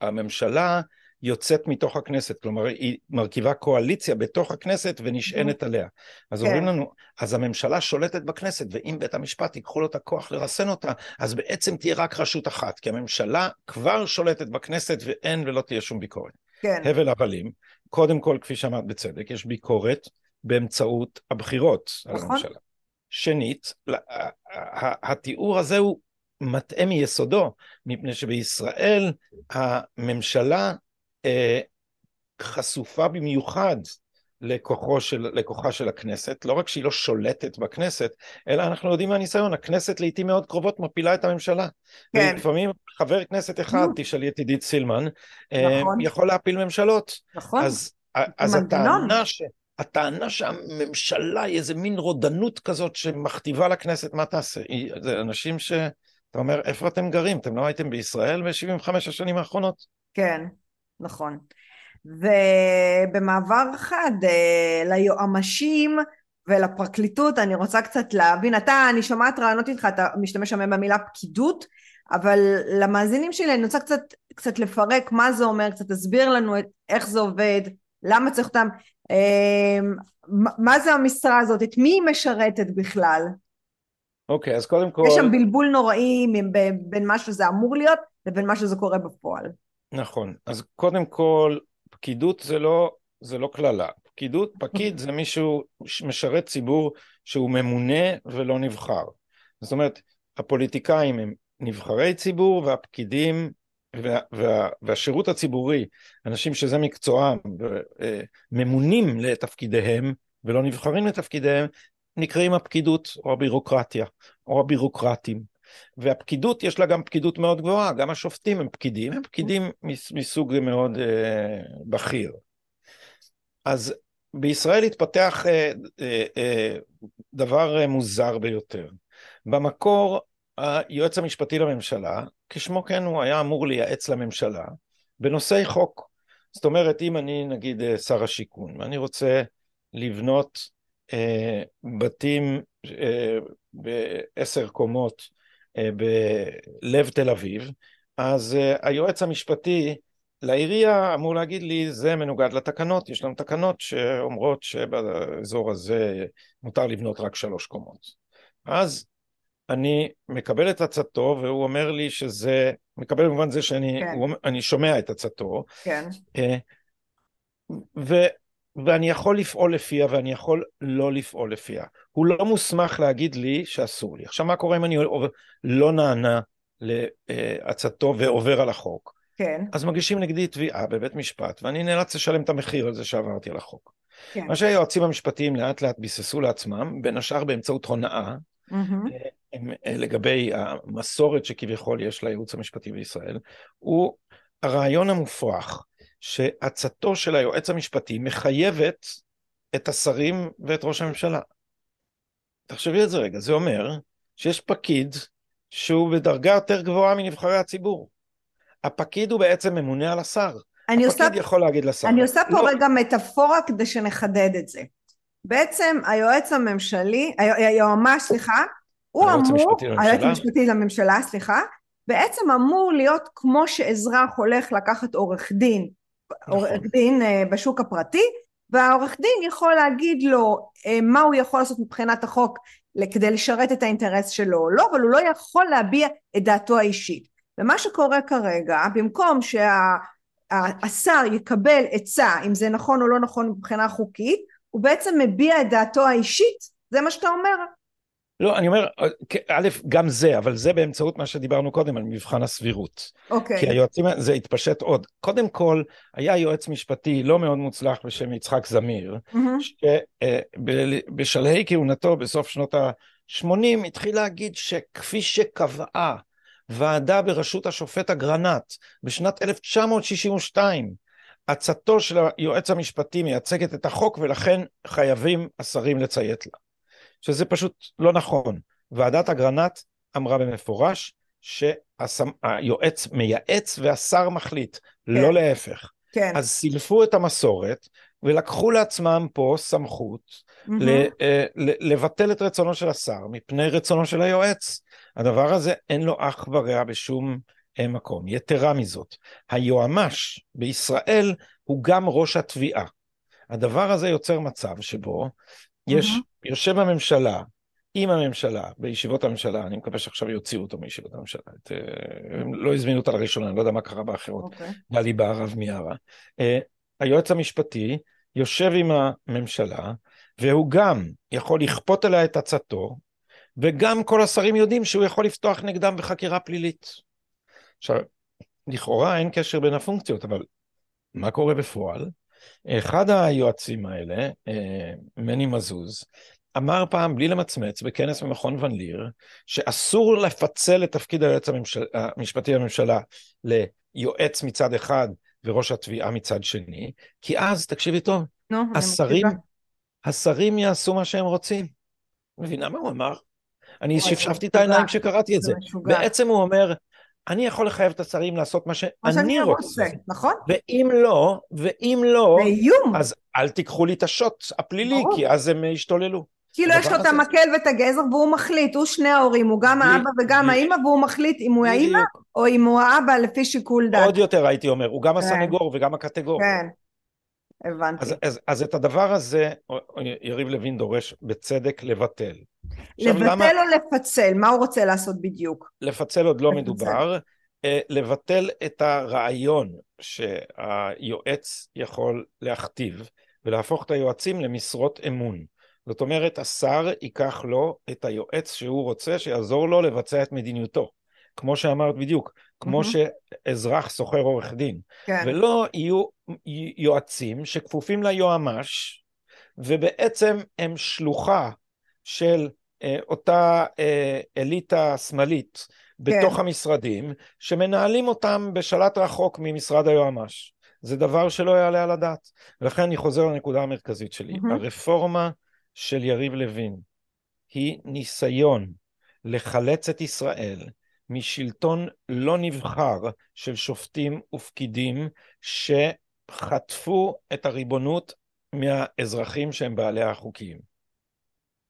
הממשלה יוצאת מתוך הכנסת, כלומר היא מרכיבה קואליציה בתוך הכנסת ונשענת mm-hmm. עליה. אז כן. אומרים לנו, אז הממשלה שולטת בכנסת, ואם בית המשפט ייקחו לו את הכוח לרסן אותה, אז בעצם תהיה רק רשות אחת, כי הממשלה כבר שולטת בכנסת ואין ולא תהיה שום ביקורת. כן. הבל הבלים, קודם כל, כפי שאמרת בצדק, יש ביקורת באמצעות הבחירות נכון. על הממשלה. שנית, התיאור הזה הוא מטעה מיסודו, מפני שבישראל הממשלה חשופה במיוחד לכוחו של, לכוחה של הכנסת, לא רק שהיא לא שולטת בכנסת, אלא אנחנו יודעים מהניסיון, הכנסת לעיתים מאוד קרובות מפילה את הממשלה. כן. לפעמים חבר כנסת אחד, תשאלי את עידית סילמן, אה, נכון. יכול להפיל ממשלות. נכון. אז, אז הטענה ש... הטענה שהממשלה היא איזה מין רודנות כזאת שמכתיבה לכנסת מה תעשה, זה אנשים ש... אתה אומר, איפה אתם גרים? אתם לא הייתם בישראל ב-75 השנים האחרונות? כן. נכון. ובמעבר חד אה, ליועמ"שים ולפרקליטות, אני רוצה קצת להבין, אתה, אני שומעת רעיונות איתך, אתה משתמש שם במילה פקידות, אבל למאזינים שלי אני רוצה קצת, קצת לפרק מה זה אומר, קצת תסביר לנו את, איך זה עובד, למה צריך אותם, אה, מה זה המשרה הזאת, את מי היא משרתת בכלל? אוקיי, okay, אז קודם כל... יש שם בלבול נוראי בין מה שזה אמור להיות לבין מה שזה קורה בפועל. נכון. אז קודם כל, פקידות זה לא, זה לא קללה. פקידות, פקיד זה מישהו משרת ציבור שהוא ממונה ולא נבחר. זאת אומרת, הפוליטיקאים הם נבחרי ציבור והפקידים וה, וה, והשירות הציבורי, אנשים שזה מקצועם, אה, ממונים לתפקידיהם ולא נבחרים לתפקידיהם, נקראים הפקידות או הבירוקרטיה או הבירוקרטים. והפקידות יש לה גם פקידות מאוד גבוהה, גם השופטים הם פקידים, הם פקידים מסוג מאוד אה, בכיר. אז בישראל התפתח אה, אה, אה, דבר אה, מוזר ביותר. במקור היועץ המשפטי לממשלה, כשמו כן הוא היה אמור לייעץ לממשלה בנושאי חוק. זאת אומרת, אם אני נגיד אה, שר השיכון, ואני רוצה לבנות אה, בתים אה, בעשר קומות בלב תל אביב, אז אה, היועץ המשפטי לעירייה אמור להגיד לי זה מנוגד לתקנות, יש לנו תקנות שאומרות שבאזור הזה מותר לבנות רק שלוש קומות. אז אני מקבל את עצתו והוא אומר לי שזה, מקבל במובן זה שאני כן. שומע את עצתו. כן. אה, ו, ואני יכול לפעול לפיה ואני יכול לא לפעול לפיה. הוא לא מוסמך להגיד לי שאסור לי. עכשיו מה קורה אם אני לא נענה לעצתו ועובר על החוק? כן. אז מגישים נגדי תביעה בבית משפט ואני נאלץ לשלם את המחיר על זה שעברתי על החוק. כן. מה שהיועצים המשפטיים לאט לאט ביססו לעצמם, בין השאר באמצעות הונאה, mm-hmm. לגבי המסורת שכביכול יש לייעוץ המשפטי בישראל, הוא הרעיון המופרך שעצתו של היועץ המשפטי מחייבת את השרים ואת ראש הממשלה. תחשבי על זה רגע, זה אומר שיש פקיד שהוא בדרגה יותר גבוהה מנבחרי הציבור. הפקיד הוא בעצם ממונה על השר. הפקיד עושה, יכול להגיד לשר. אני עושה פה לא. רגע מטאפורה כדי שנחדד את זה. בעצם היועץ הממשלי, היועמ"ש, סליחה, הוא אמור, היועץ המשפטי לממשלה, סליחה, בעצם אמור להיות כמו שאזרח הולך לקחת עורך דין נכון. עורך דין אה, בשוק הפרטי והעורך דין יכול להגיד לו אה, מה הוא יכול לעשות מבחינת החוק כדי לשרת את האינטרס שלו או לא, אבל הוא לא יכול להביע את דעתו האישית. ומה שקורה כרגע, במקום שהשר יקבל עצה אם זה נכון או לא נכון מבחינה חוקית, הוא בעצם מביע את דעתו האישית, זה מה שאתה אומר. לא, אני אומר, א', גם זה, אבל זה באמצעות מה שדיברנו קודם על מבחן הסבירות. אוקיי. כי היועצים, זה התפשט עוד. קודם כל, היה יועץ משפטי לא מאוד מוצלח בשם יצחק זמיר, mm-hmm. שבשלהי כהונתו בסוף שנות ה-80 התחיל להגיד שכפי שקבעה ועדה בראשות השופט אגרנט בשנת 1962, עצתו של היועץ המשפטי מייצגת את החוק ולכן חייבים השרים לציית לה. שזה פשוט לא נכון. ועדת אגרנט אמרה במפורש שהיועץ מייעץ והשר מחליט, כן. לא להפך. כן. אז סילפו את המסורת, ולקחו לעצמם פה סמכות mm-hmm. לבטל את רצונו של השר מפני רצונו של היועץ. הדבר הזה אין לו אח ורע בשום מקום. יתרה מזאת, היועמ"ש בישראל הוא גם ראש התביעה. הדבר הזה יוצר מצב שבו יש, mm-hmm. יושב הממשלה עם הממשלה, בישיבות הממשלה, אני מקווה שעכשיו יוציאו אותו מישיבות הממשלה, את, אה, הם לא הזמינו אותה לראשונה, אני לא יודע מה קרה באחרות, okay. גלי בהרב מיארה. Uh, היועץ המשפטי יושב עם הממשלה, והוא גם יכול לכפות עליה את עצתו, וגם כל השרים יודעים שהוא יכול לפתוח נגדם בחקירה פלילית. עכשיו, לכאורה אין קשר בין הפונקציות, אבל מה קורה בפועל? אחד היועצים האלה, אה, מני מזוז, אמר פעם בלי למצמץ בכנס במכון ון ליר, שאסור לפצל את תפקיד היועץ הממשל... המשפטי לממשלה ליועץ מצד אחד וראש התביעה מצד שני, כי אז, תקשיבי טוב, no, השרים, השרים יעשו מה שהם רוצים. מבינה מה הוא אמר? אני שפשפתי את העיניים כשקראתי את זה. בעצם הוא אומר, אני יכול לחייב את השרים לעשות מה שאני רוצה. נכון. ואם לא, ואם לא, זה איום. אז אל תיקחו לי את השוט הפלילי, כי אז הם ישתוללו. כאילו יש לו את המקל ואת הגזר והוא מחליט, הוא שני ההורים, הוא גם האבא וגם האימא והוא מחליט אם הוא האימא או אם הוא האבא לפי שיקול דעת. עוד יותר הייתי אומר, הוא גם כן. הסנגור וגם הקטגור. כן, הבנתי. אז, אז, אז את הדבר הזה יריב לוין דורש בצדק לבטל. לבטל למה... או לפצל? מה הוא רוצה לעשות בדיוק? לפצל עוד לא לפצל. מדובר. אה, לבטל את הרעיון שהיועץ יכול להכתיב ולהפוך את היועצים למשרות אמון. זאת אומרת, השר ייקח לו את היועץ שהוא רוצה שיעזור לו לבצע את מדיניותו. כמו שאמרת בדיוק, כמו mm-hmm. שאזרח שוכר עורך דין. כן. ולא יהיו יועצים שכפופים ליועמ"ש, ובעצם הם שלוחה של אה, אותה אה, אליטה שמאלית בתוך כן. המשרדים, שמנהלים אותם בשלט רחוק ממשרד היועמ"ש. זה דבר שלא יעלה על הדעת. ולכן אני חוזר לנקודה המרכזית שלי. Mm-hmm. הרפורמה של יריב לוין היא ניסיון לחלץ את ישראל משלטון לא נבחר של שופטים ופקידים שחטפו את הריבונות מהאזרחים שהם בעלי החוקיים.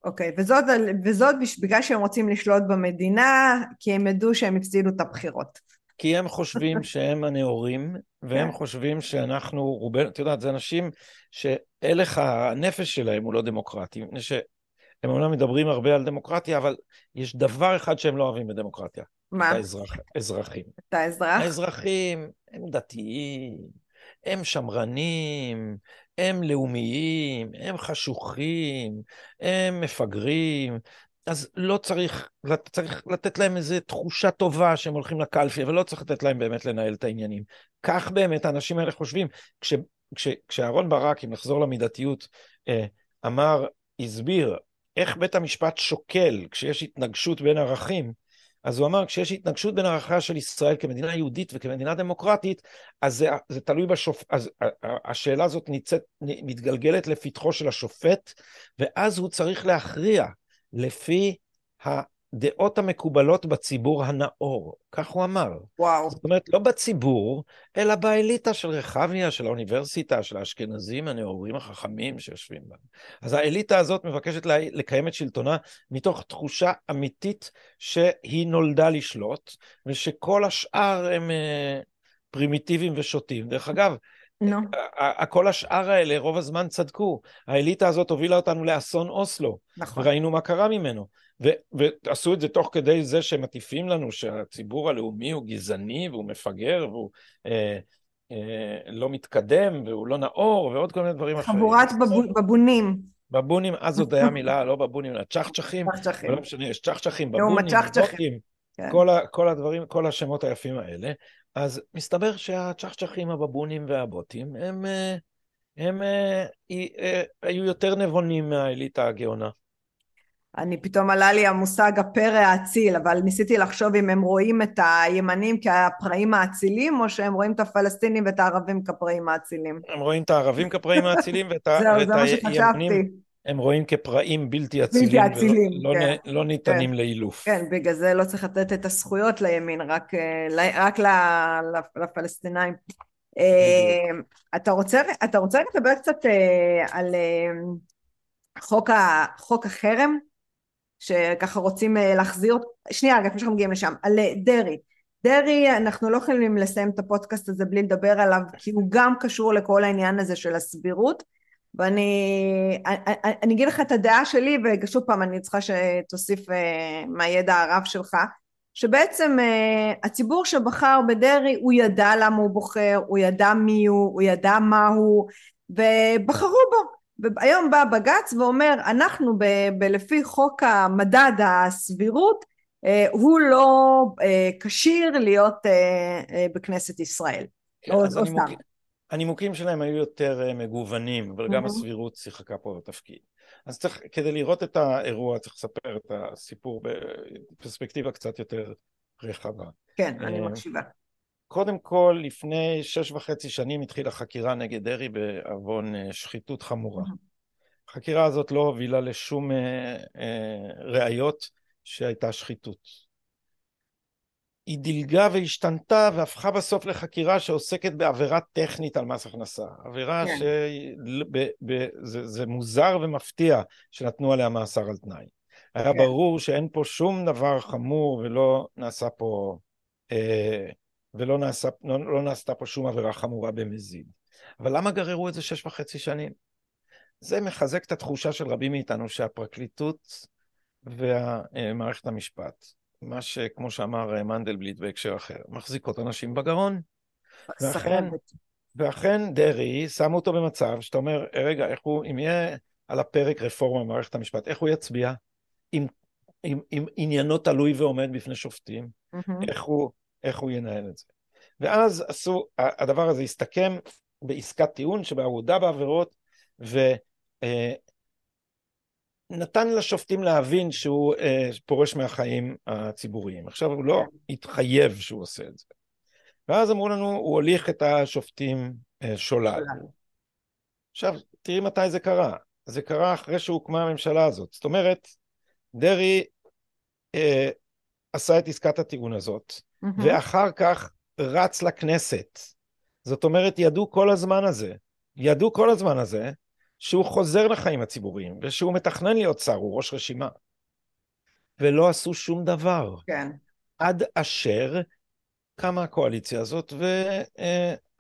אוקיי, okay, וזאת, וזאת בגלל שהם רוצים לשלוט במדינה, כי הם ידעו שהם הפסידו את הבחירות. כי הם חושבים שהם הנאורים, והם כן. חושבים שאנחנו, רובנו, את יודעת, זה אנשים שהלך הנפש שלהם הוא לא דמוקרטי, מפני שהם אומנם מדברים הרבה על דמוקרטיה, אבל יש דבר אחד שהם לא אוהבים בדמוקרטיה. מה? את האזרחים. את האזרח? האזרחים הם דתיים, הם שמרנים, הם לאומיים, הם חשוכים, הם מפגרים, אז לא צריך, צריך לתת להם איזו תחושה טובה שהם הולכים לקלפי, אבל לא צריך לתת להם באמת לנהל את העניינים. כך באמת האנשים האלה חושבים. כש, כש, כשאהרן ברק, אם נחזור למידתיות, אה, אמר, הסביר איך בית המשפט שוקל כשיש התנגשות בין ערכים, אז הוא אמר, כשיש התנגשות בין ערכיה של ישראל כמדינה יהודית וכמדינה דמוקרטית, אז זה, זה תלוי בשופט, אז השאלה הזאת ניצאת, מתגלגלת לפתחו של השופט, ואז הוא צריך להכריע לפי הדעות המקובלות בציבור הנאור, כך הוא אמר. וואו. זאת אומרת, לא בציבור, אלא באליטה של רחביה, של האוניברסיטה, של האשכנזים הנאורים החכמים שיושבים בה. אז האליטה הזאת מבקשת לקיים את שלטונה מתוך תחושה אמיתית שהיא נולדה לשלוט, ושכל השאר הם אה, פרימיטיביים ושוטים. דרך אגב, No. כל השאר האלה רוב הזמן צדקו. האליטה הזאת הובילה אותנו לאסון אוסלו. נכון. וראינו מה קרה ממנו. ו- ועשו את זה תוך כדי זה שהם מטיפים לנו שהציבור הלאומי הוא גזעני והוא מפגר והוא אה, אה, לא מתקדם והוא לא נאור ועוד כל מיני דברים אחרים. חבורת בב... בבונים. בבונים, אז עוד היה מילה, לא בבונים, אלא צ'חצ'חים. צ'חצ'חים. לא משנה, יש צ'חצ'חים, בבונים, בבונים, כן. כל, כל הדברים, כל השמות היפים האלה. אז מסתבר שהצ'חצ'חים, הבבונים והבוטים, הם, אה, הם, הם אה, אה, היו יותר נבונים מהאליטה הגאונה. אני פתאום עלה לי המושג הפרא האציל, אבל ניסיתי לחשוב אם הם רואים את הימנים כפראים האצילים, או שהם רואים את הפלסטינים ואת הערבים כפראים האצילים. הם רואים את הערבים כפראים האצילים ואת, זהו, זה מה שחשבתי. הם רואים כפראים בלתי אצילים, בלתי אצילים, ולא כן. לא, לא ניתנים כן. לאילוף. כן, בגלל זה לא צריך לתת את הזכויות לימין, רק, רק לפלסטינאים. אתה רוצה, אתה רוצה לדבר קצת על חוק, ה, חוק החרם, שככה רוצים להחזיר, שנייה רגע, לפני שאנחנו מגיעים לשם, על דרעי. דרעי, אנחנו לא יכולים לסיים את הפודקאסט הזה בלי לדבר עליו, כי הוא גם קשור לכל העניין הזה של הסבירות, ואני אני, אני אגיד לך את הדעה שלי, ושוב פעם אני צריכה שתוסיף אה, מהידע הרב שלך, שבעצם אה, הציבור שבחר בדרעי, הוא ידע למה הוא בוחר, הוא ידע מי הוא, הוא ידע מה הוא, ובחרו בו. והיום בא בג"ץ ואומר, אנחנו ב, ב, לפי חוק המדד הסבירות, אה, הוא לא אה, כשיר להיות אה, בכנסת ישראל. כן, או, או הנימוק, הנימוקים שלהם היו יותר מגוונים, אבל גם הסבירות שיחקה פה בתפקיד. אז צריך, כדי לראות את האירוע, צריך לספר את הסיפור בפרספקטיבה קצת יותר רחבה. כן, אני מקשיבה. קודם כל, לפני שש וחצי שנים התחילה חקירה נגד דרעי בעוון שחיתות חמורה. החקירה הזאת לא הובילה לשום ראיות. שהייתה שחיתות. היא דילגה והשתנתה והפכה בסוף לחקירה שעוסקת בעבירה טכנית על מס הכנסה. עבירה כן. שזה מוזר ומפתיע שנתנו עליה מאסר על תנאי. היה כן. ברור שאין פה שום דבר חמור ולא נעשה פה, אה, ולא נעשה, לא, לא נעשתה פה שום עבירה חמורה במזיד. אבל למה גררו את זה שש וחצי שנים? זה מחזק את התחושה של רבים מאיתנו שהפרקליטות ומערכת המשפט, מה שכמו שאמר מנדלבליט בהקשר אחר, מחזיקות אנשים בגרון. ואכן, ואכן דרעי שם אותו במצב שאתה אומר, רגע, איך הוא, אם יהיה על הפרק רפורמה במערכת המשפט, איך הוא יצביע? אם, אם, אם עניינו תלוי ועומד בפני שופטים, mm-hmm. איך, הוא, איך הוא ינהל את זה? ואז עשו, הדבר הזה הסתכם בעסקת טיעון שבה הוא הודה בעבירות, ו... נתן לשופטים להבין שהוא אה, פורש מהחיים הציבוריים. עכשיו הוא לא התחייב שהוא עושה את זה. ואז אמרו לנו, הוא הוליך את השופטים אה, שולל. עכשיו, תראי מתי זה קרה. זה קרה אחרי שהוקמה הממשלה הזאת. זאת אומרת, דרעי אה, עשה את עסקת הטיעון הזאת, mm-hmm. ואחר כך רץ לכנסת. זאת אומרת, ידעו כל הזמן הזה, ידעו כל הזמן הזה, שהוא חוזר לחיים הציבוריים, ושהוא מתכנן להיות שר, הוא ראש רשימה. ולא עשו שום דבר. כן. עד אשר קמה הקואליציה הזאת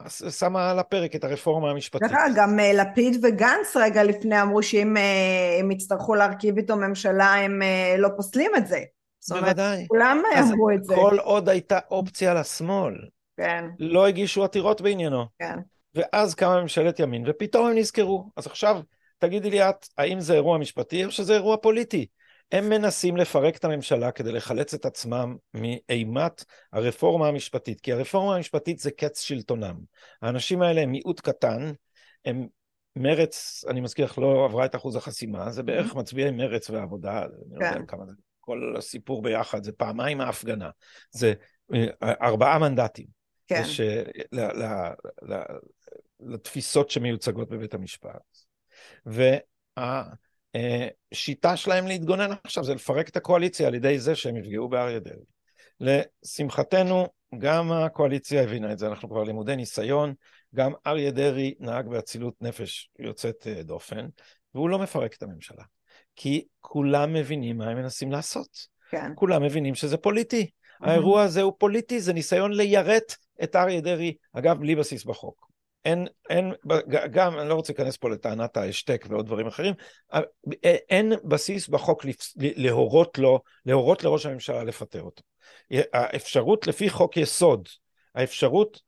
ושמה על הפרק את הרפורמה המשפטית. דרך גם אה, לפיד וגנץ רגע לפני אמרו שאם אה, הם יצטרכו להרכיב איתו ממשלה הם אה, לא פוסלים את זה. בוודאי. כולם אמרו את זה. כל עוד הייתה אופציה לשמאל. כן. לא הגישו עתירות בעניינו. כן. ואז קמה ממשלת ימין, ופתאום הם נזכרו. אז עכשיו, תגידי לי את, האם זה אירוע משפטי או שזה אירוע פוליטי? הם מנסים לפרק את הממשלה כדי לחלץ את עצמם מאימת הרפורמה המשפטית, כי הרפורמה המשפטית זה קץ שלטונם. האנשים האלה הם מיעוט קטן, הם מרץ, אני מזכיר לך, לא עברה את אחוז החסימה, זה בערך mm-hmm. מצביעי מרץ ועבודה, אני לא יודע כן. כמה זה, כל הסיפור ביחד, זה פעמיים ההפגנה, זה אה, ארבעה מנדטים. כן. יש, ל, ל, ל, לתפיסות שמיוצגות בבית המשפט. והשיטה שלהם להתגונן עכשיו זה לפרק את הקואליציה על ידי זה שהם יפגעו באריה דרעי. לשמחתנו, גם הקואליציה הבינה את זה, אנחנו כבר לימודי ניסיון, גם אריה דרעי נהג באצילות נפש יוצאת אה, דופן, והוא לא מפרק את הממשלה. כי כולם מבינים מה הם מנסים לעשות. כן. כולם מבינים שזה פוליטי. Mm-hmm. האירוע הזה הוא פוליטי, זה ניסיון ליירט את אריה דרעי, אגב, בלי בסיס בחוק. אין, אין, גם, אני לא רוצה להיכנס פה לטענת ההשתק ועוד דברים אחרים, אה, אין בסיס בחוק להורות לו, להורות לראש הממשלה לפטר אותו. האפשרות לפי חוק יסוד, האפשרות,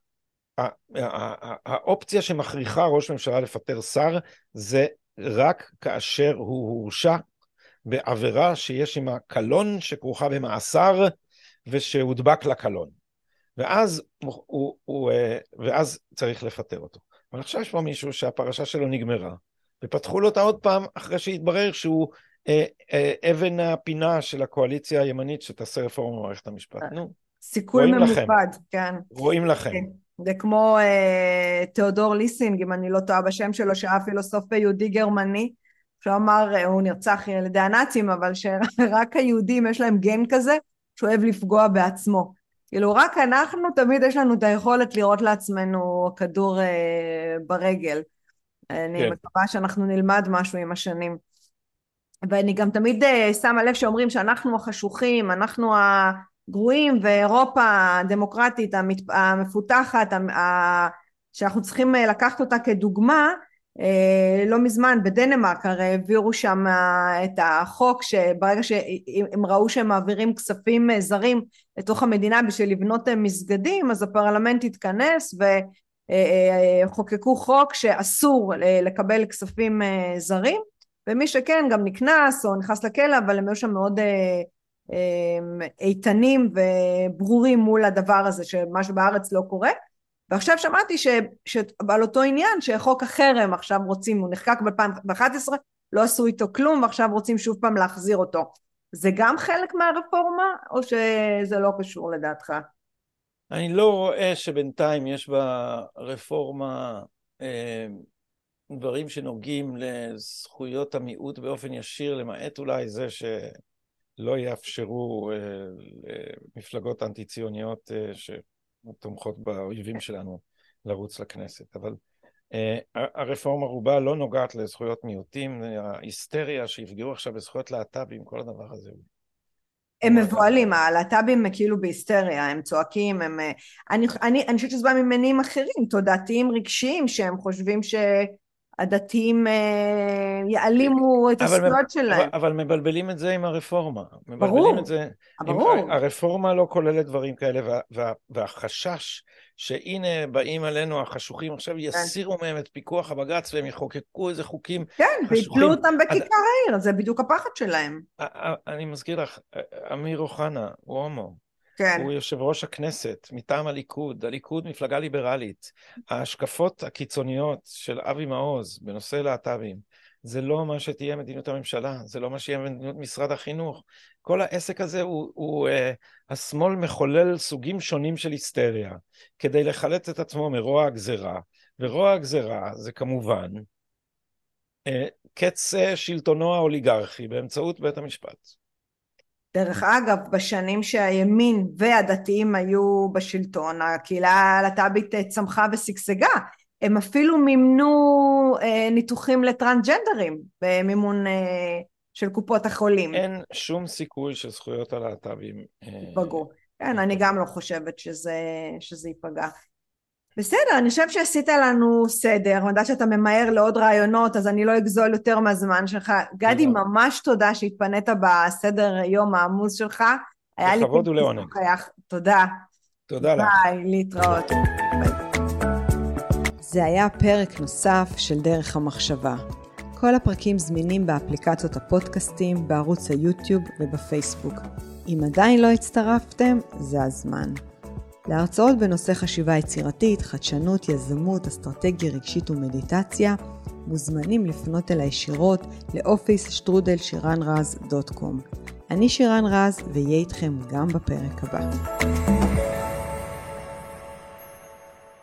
האופציה שמכריחה ראש ממשלה לפטר שר, זה רק כאשר הוא הורשע בעבירה שיש עימה קלון שכרוכה במאסר ושהודבק לקלון. ואז, הוא, הוא, אה, ואז צריך לפטר אותו. אבל עכשיו יש פה מישהו שהפרשה שלו נגמרה, ופתחו לו אותה עוד פעם אחרי שהתברר שהוא אה, אה, אבן הפינה של הקואליציה הימנית שתעשה רפורמה במערכת המשפט. אה, נו, סיכול ממוקד, לכם. כן. רואים לכם. כן. זה כמו אה, תיאודור ליסינג, אם אני לא טועה בשם שלו, שהיה פילוסוף יהודי גרמני, שהוא אמר, אה, הוא נרצח על ידי הנאצים, אבל שרק היהודים יש להם גן כזה, שאוהב לפגוע בעצמו. כאילו רק אנחנו, תמיד יש לנו את היכולת לראות לעצמנו כדור אה, ברגל. אני כן. מקווה שאנחנו נלמד משהו עם השנים. ואני גם תמיד אה, שמה לב שאומרים שאנחנו החשוכים, אנחנו הגרועים, ואירופה הדמוקרטית המפותחת, שאנחנו צריכים אה, לקחת אותה כדוגמה, לא מזמן בדנמרק הרי העבירו שם את החוק שברגע שהם ראו שהם מעבירים כספים זרים לתוך המדינה בשביל לבנות מסגדים אז הפרלמנט התכנס וחוקקו חוק שאסור לקבל כספים זרים ומי שכן גם נקנס או נכנס לכלא אבל הם היו שם מאוד איתנים וברורים מול הדבר הזה שמה שבארץ לא קורה ועכשיו שמעתי ש, שעל אותו עניין שחוק החרם עכשיו רוצים, הוא נחקק ב-2011, לא עשו איתו כלום ועכשיו רוצים שוב פעם להחזיר אותו. זה גם חלק מהרפורמה או שזה לא קשור לדעתך? אני לא רואה שבינתיים יש ברפורמה אה, דברים שנוגעים לזכויות המיעוט באופן ישיר, למעט אולי זה שלא יאפשרו אה, למפלגות אנטי ציוניות אה, ש... תומכות באויבים שלנו לרוץ לכנסת. אבל uh, הרפורמה רובה לא נוגעת לזכויות מיעוטים, ההיסטריה שיפגעו עכשיו בזכויות להט"בים, כל הדבר הזה. הם מבוהלים, הלהט"בים כאילו בהיסטריה, הם צועקים, הם... אה, אני, אני, אני חושבת שזה בא ממניעים אחרים, תודעתיים רגשיים, שהם חושבים ש... הדתיים אה, יעלימו את הזכויות שלהם. אבל מבלבלים את זה עם הרפורמה. ברור, זה, ברור. עם, הרפורמה לא כוללת דברים כאלה, וה, וה, והחשש שהנה באים עלינו החשוכים, עכשיו כן. יסירו מהם את פיקוח הבג"ץ והם יחוקקו איזה חוקים כן, ויתלו אותם בכיכר העיר, זה בדיוק הפחד שלהם. אני מזכיר לך, אמיר אוחנה הוא הומו. כן. הוא יושב ראש הכנסת מטעם הליכוד, הליכוד מפלגה ליברלית. ההשקפות הקיצוניות של אבי מעוז בנושא להט"בים, זה לא מה שתהיה מדיניות הממשלה, זה לא מה שיהיה מדיניות משרד החינוך. כל העסק הזה הוא, הוא uh, השמאל מחולל סוגים שונים של היסטריה, כדי לחלץ את עצמו מרוע הגזרה, ורוע הגזרה זה כמובן uh, קץ uh, שלטונו האוליגרכי באמצעות בית המשפט. דרך אגב, בשנים שהימין והדתיים היו בשלטון, הקהילה הלהט"בית צמחה ושגשגה. הם אפילו מימנו אה, ניתוחים לטרנסג'נדרים במימון אה, של קופות החולים. אין שום סיכוי שזכויות הלהט"בים... ייפגעו. אה, כן, אני גם לא חושבת שזה, שזה ייפגע. בסדר, אני חושבת שעשית לנו סדר, אני יודעת שאתה ממהר לעוד רעיונות, אז אני לא אגזול יותר מהזמן שלך. גדי, ממש תודה שהתפנית בסדר יום העמוס שלך. לכבוד ולעונג. תודה. תודה לך. ביי, להתראות. זה היה פרק נוסף של דרך המחשבה. כל הפרקים זמינים באפליקציות הפודקאסטים, בערוץ היוטיוב ובפייסבוק. אם עדיין לא הצטרפתם, זה הזמן. להרצאות בנושא חשיבה יצירתית, חדשנות, יזמות, אסטרטגיה רגשית ומדיטציה, מוזמנים לפנות אל הישירות לאופיס שטרודל שירן רז דוט קום. אני שירן רז, ואהיה איתכם גם בפרק הבא.